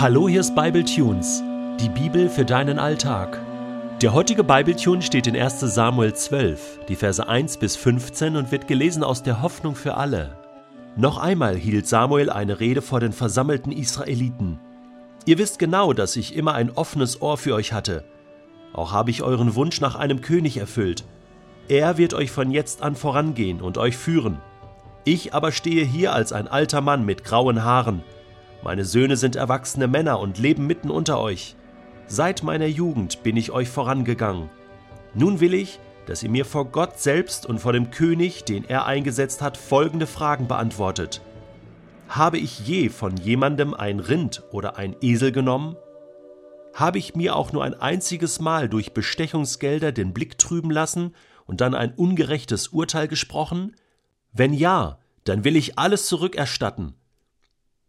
Hallo, hier ist Bible Tunes, die Bibel für deinen Alltag. Der heutige Bible Tune steht in 1. Samuel 12, die Verse 1 bis 15 und wird gelesen aus der Hoffnung für alle. Noch einmal hielt Samuel eine Rede vor den versammelten Israeliten. Ihr wisst genau, dass ich immer ein offenes Ohr für euch hatte. Auch habe ich euren Wunsch nach einem König erfüllt. Er wird euch von jetzt an vorangehen und euch führen. Ich aber stehe hier als ein alter Mann mit grauen Haaren meine Söhne sind erwachsene Männer und leben mitten unter euch. Seit meiner Jugend bin ich euch vorangegangen. Nun will ich, dass ihr mir vor Gott selbst und vor dem König, den er eingesetzt hat, folgende Fragen beantwortet. Habe ich je von jemandem ein Rind oder ein Esel genommen? Habe ich mir auch nur ein einziges Mal durch Bestechungsgelder den Blick trüben lassen und dann ein ungerechtes Urteil gesprochen? Wenn ja, dann will ich alles zurückerstatten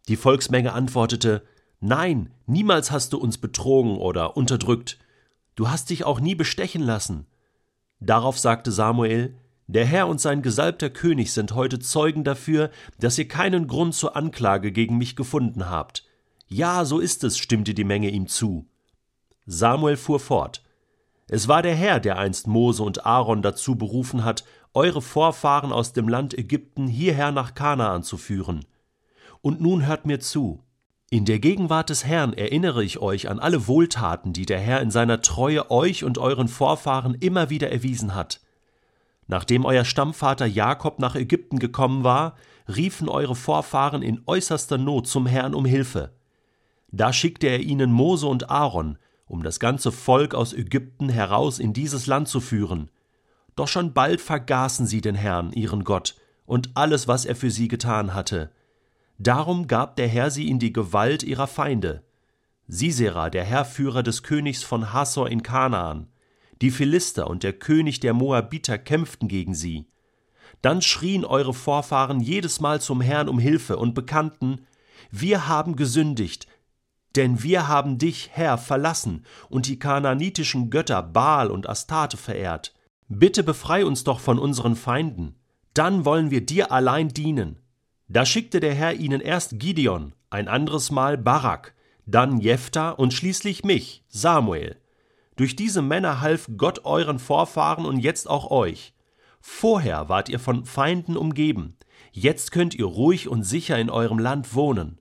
die Volksmenge antwortete Nein, niemals hast du uns betrogen oder unterdrückt. Du hast dich auch nie bestechen lassen. Darauf sagte Samuel Der Herr und sein gesalbter König sind heute Zeugen dafür, dass ihr keinen Grund zur Anklage gegen mich gefunden habt. Ja, so ist es, stimmte die Menge ihm zu. Samuel fuhr fort Es war der Herr, der einst Mose und Aaron dazu berufen hat, eure Vorfahren aus dem Land Ägypten hierher nach Kanaan zu führen. Und nun hört mir zu. In der Gegenwart des Herrn erinnere ich euch an alle Wohltaten, die der Herr in seiner Treue euch und euren Vorfahren immer wieder erwiesen hat. Nachdem euer Stammvater Jakob nach Ägypten gekommen war, riefen eure Vorfahren in äußerster Not zum Herrn um Hilfe. Da schickte er ihnen Mose und Aaron, um das ganze Volk aus Ägypten heraus in dieses Land zu führen. Doch schon bald vergaßen sie den Herrn, ihren Gott, und alles, was er für sie getan hatte. Darum gab der Herr sie in die Gewalt ihrer Feinde. Sisera, der Herrführer des Königs von Hassor in Kanaan, die Philister und der König der Moabiter kämpften gegen sie. Dann schrien eure Vorfahren jedes Mal zum Herrn um Hilfe und bekannten, wir haben gesündigt, denn wir haben dich, Herr, verlassen und die kanaanitischen Götter Baal und Astarte verehrt. Bitte befrei uns doch von unseren Feinden, dann wollen wir dir allein dienen. Da schickte der Herr ihnen erst Gideon, ein anderes Mal Barak, dann Jephthah und schließlich mich, Samuel. Durch diese Männer half Gott euren Vorfahren und jetzt auch euch. Vorher wart ihr von Feinden umgeben, jetzt könnt ihr ruhig und sicher in eurem Land wohnen.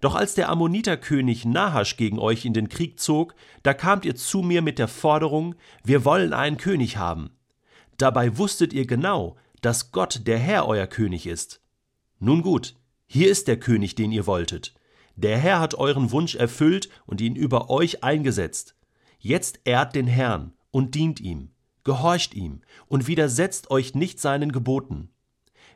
Doch als der Ammoniterkönig Nahasch gegen euch in den Krieg zog, da kamt ihr zu mir mit der Forderung, wir wollen einen König haben. Dabei wusstet ihr genau, dass Gott der Herr euer König ist. Nun gut, hier ist der König, den ihr wolltet. Der Herr hat euren Wunsch erfüllt und ihn über euch eingesetzt. Jetzt ehrt den Herrn und dient ihm, gehorcht ihm und widersetzt euch nicht seinen Geboten.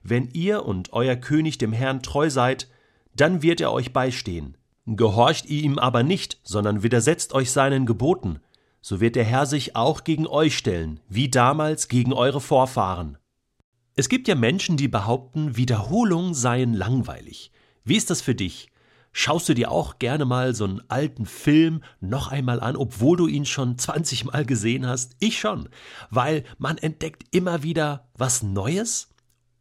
Wenn ihr und euer König dem Herrn treu seid, dann wird er euch beistehen. Gehorcht ihr ihm aber nicht, sondern widersetzt euch seinen Geboten, so wird der Herr sich auch gegen euch stellen, wie damals gegen eure Vorfahren. Es gibt ja Menschen, die behaupten, Wiederholungen seien langweilig. Wie ist das für dich? Schaust du dir auch gerne mal so einen alten Film noch einmal an, obwohl du ihn schon 20 Mal gesehen hast? Ich schon, weil man entdeckt immer wieder was Neues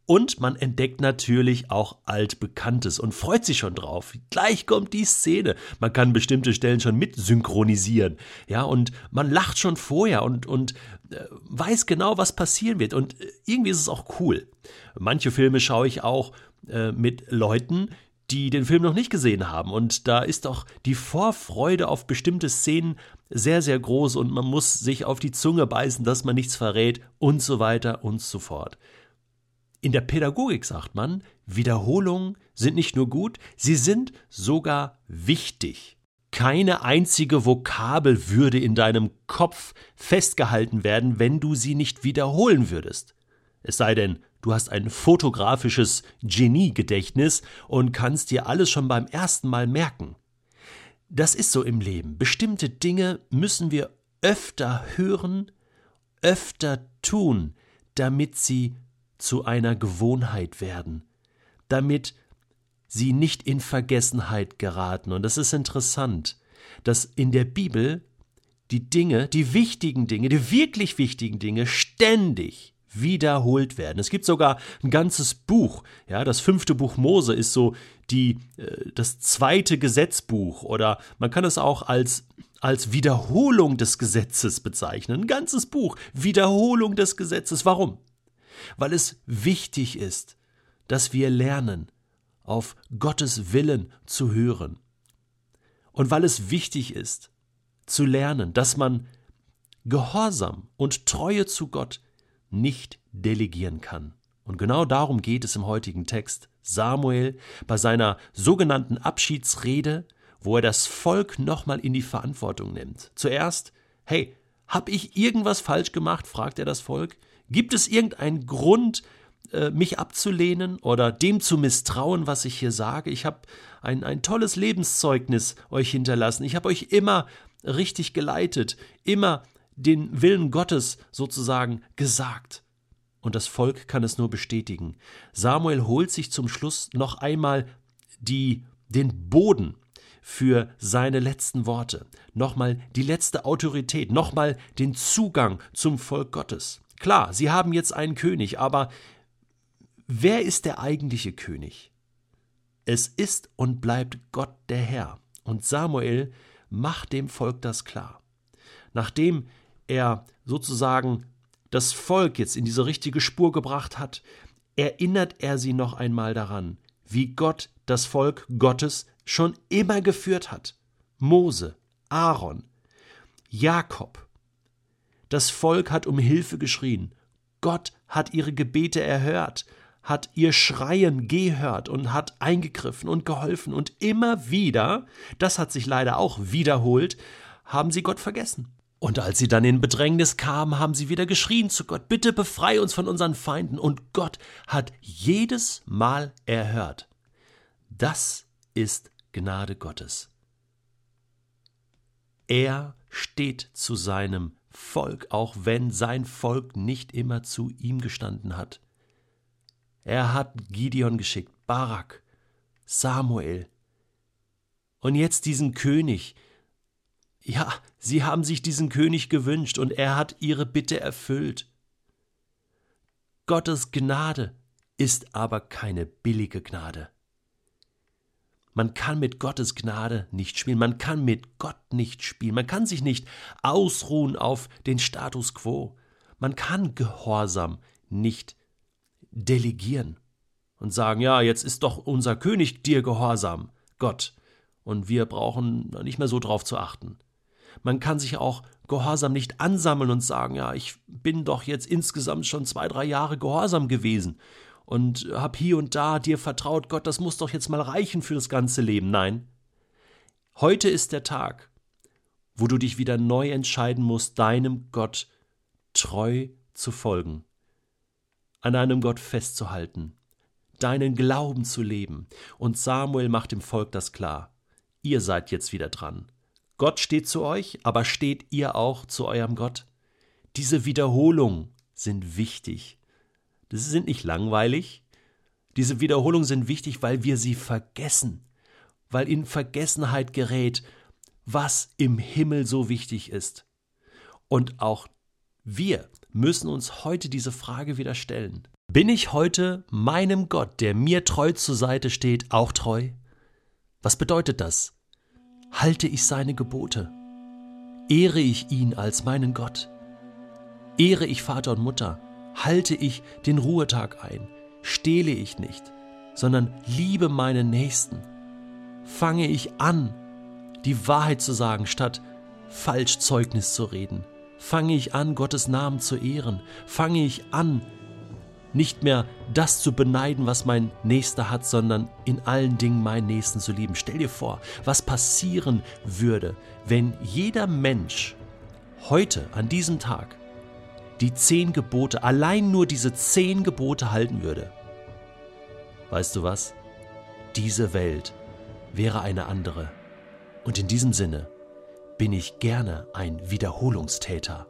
und man entdeckt natürlich auch altbekanntes und freut sich schon drauf. Gleich kommt die Szene. Man kann bestimmte Stellen schon mit synchronisieren. Ja, und man lacht schon vorher und, und äh, weiß genau, was passieren wird. Und äh, irgendwie ist es auch cool. Manche Filme schaue ich auch äh, mit Leuten, die den Film noch nicht gesehen haben. Und da ist auch die Vorfreude auf bestimmte Szenen sehr, sehr groß und man muss sich auf die Zunge beißen, dass man nichts verrät und so weiter und so fort. In der Pädagogik sagt man, Wiederholungen sind nicht nur gut, sie sind sogar wichtig. Keine einzige Vokabel würde in deinem Kopf festgehalten werden, wenn du sie nicht wiederholen würdest. Es sei denn, du hast ein fotografisches Geniegedächtnis und kannst dir alles schon beim ersten Mal merken. Das ist so im Leben. Bestimmte Dinge müssen wir öfter hören, öfter tun, damit sie zu einer Gewohnheit werden, damit sie nicht in Vergessenheit geraten. Und das ist interessant, dass in der Bibel die Dinge, die wichtigen Dinge, die wirklich wichtigen Dinge ständig wiederholt werden. Es gibt sogar ein ganzes Buch. Ja, das fünfte Buch Mose ist so die, äh, das zweite Gesetzbuch oder man kann es auch als, als Wiederholung des Gesetzes bezeichnen. Ein ganzes Buch. Wiederholung des Gesetzes. Warum? Weil es wichtig ist, dass wir lernen, auf Gottes Willen zu hören. Und weil es wichtig ist, zu lernen, dass man Gehorsam und Treue zu Gott nicht delegieren kann. Und genau darum geht es im heutigen Text. Samuel bei seiner sogenannten Abschiedsrede, wo er das Volk nochmal in die Verantwortung nimmt. Zuerst, hey, hab ich irgendwas falsch gemacht? fragt er das Volk. Gibt es irgendeinen Grund, äh, mich abzulehnen oder dem zu misstrauen, was ich hier sage? Ich habe ein, ein tolles Lebenszeugnis euch hinterlassen. Ich habe euch immer richtig geleitet, immer den Willen Gottes sozusagen gesagt. Und das Volk kann es nur bestätigen. Samuel holt sich zum Schluss noch einmal die, den Boden für seine letzten Worte, nochmal die letzte Autorität, nochmal den Zugang zum Volk Gottes. Klar, sie haben jetzt einen König, aber wer ist der eigentliche König? Es ist und bleibt Gott der Herr. Und Samuel macht dem Volk das klar. Nachdem er sozusagen das Volk jetzt in diese richtige Spur gebracht hat, erinnert er sie noch einmal daran, wie Gott das Volk Gottes schon immer geführt hat. Mose, Aaron, Jakob. Das Volk hat um Hilfe geschrien. Gott hat ihre Gebete erhört, hat ihr Schreien gehört und hat eingegriffen und geholfen. Und immer wieder, das hat sich leider auch wiederholt, haben sie Gott vergessen. Und als sie dann in Bedrängnis kamen, haben sie wieder geschrien zu Gott, bitte befrei uns von unseren Feinden. Und Gott hat jedes Mal erhört. Das ist Gnade Gottes. Er steht zu seinem Volk, auch wenn sein Volk nicht immer zu ihm gestanden hat. Er hat Gideon geschickt, Barak, Samuel und jetzt diesen König, ja, sie haben sich diesen König gewünscht und er hat ihre Bitte erfüllt. Gottes Gnade ist aber keine billige Gnade. Man kann mit Gottes Gnade nicht spielen, man kann mit Gott nicht spielen, man kann sich nicht ausruhen auf den Status quo, man kann Gehorsam nicht delegieren und sagen, ja, jetzt ist doch unser König dir gehorsam, Gott, und wir brauchen nicht mehr so drauf zu achten. Man kann sich auch Gehorsam nicht ansammeln und sagen, ja, ich bin doch jetzt insgesamt schon zwei, drei Jahre gehorsam gewesen und hab hier und da dir vertraut, Gott, das muss doch jetzt mal reichen für das ganze Leben. Nein. Heute ist der Tag, wo du dich wieder neu entscheiden musst, deinem Gott treu zu folgen, an einem Gott festzuhalten, deinen Glauben zu leben. Und Samuel macht dem Volk das klar. Ihr seid jetzt wieder dran. Gott steht zu euch, aber steht ihr auch zu eurem Gott? Diese Wiederholungen sind wichtig. Das sind nicht langweilig. Diese Wiederholungen sind wichtig, weil wir sie vergessen, weil in Vergessenheit gerät, was im Himmel so wichtig ist. Und auch wir müssen uns heute diese Frage wieder stellen. Bin ich heute meinem Gott, der mir treu zur Seite steht, auch treu? Was bedeutet das? halte ich seine Gebote, ehre ich ihn als meinen Gott, ehre ich Vater und Mutter, halte ich den Ruhetag ein, stehle ich nicht, sondern liebe meinen Nächsten, fange ich an, die Wahrheit zu sagen, statt falsch Zeugnis zu reden, fange ich an, Gottes Namen zu ehren, fange ich an, nicht mehr das zu beneiden, was mein Nächster hat, sondern in allen Dingen meinen Nächsten zu lieben. Stell dir vor, was passieren würde, wenn jeder Mensch heute, an diesem Tag, die zehn Gebote, allein nur diese zehn Gebote halten würde. Weißt du was? Diese Welt wäre eine andere. Und in diesem Sinne bin ich gerne ein Wiederholungstäter.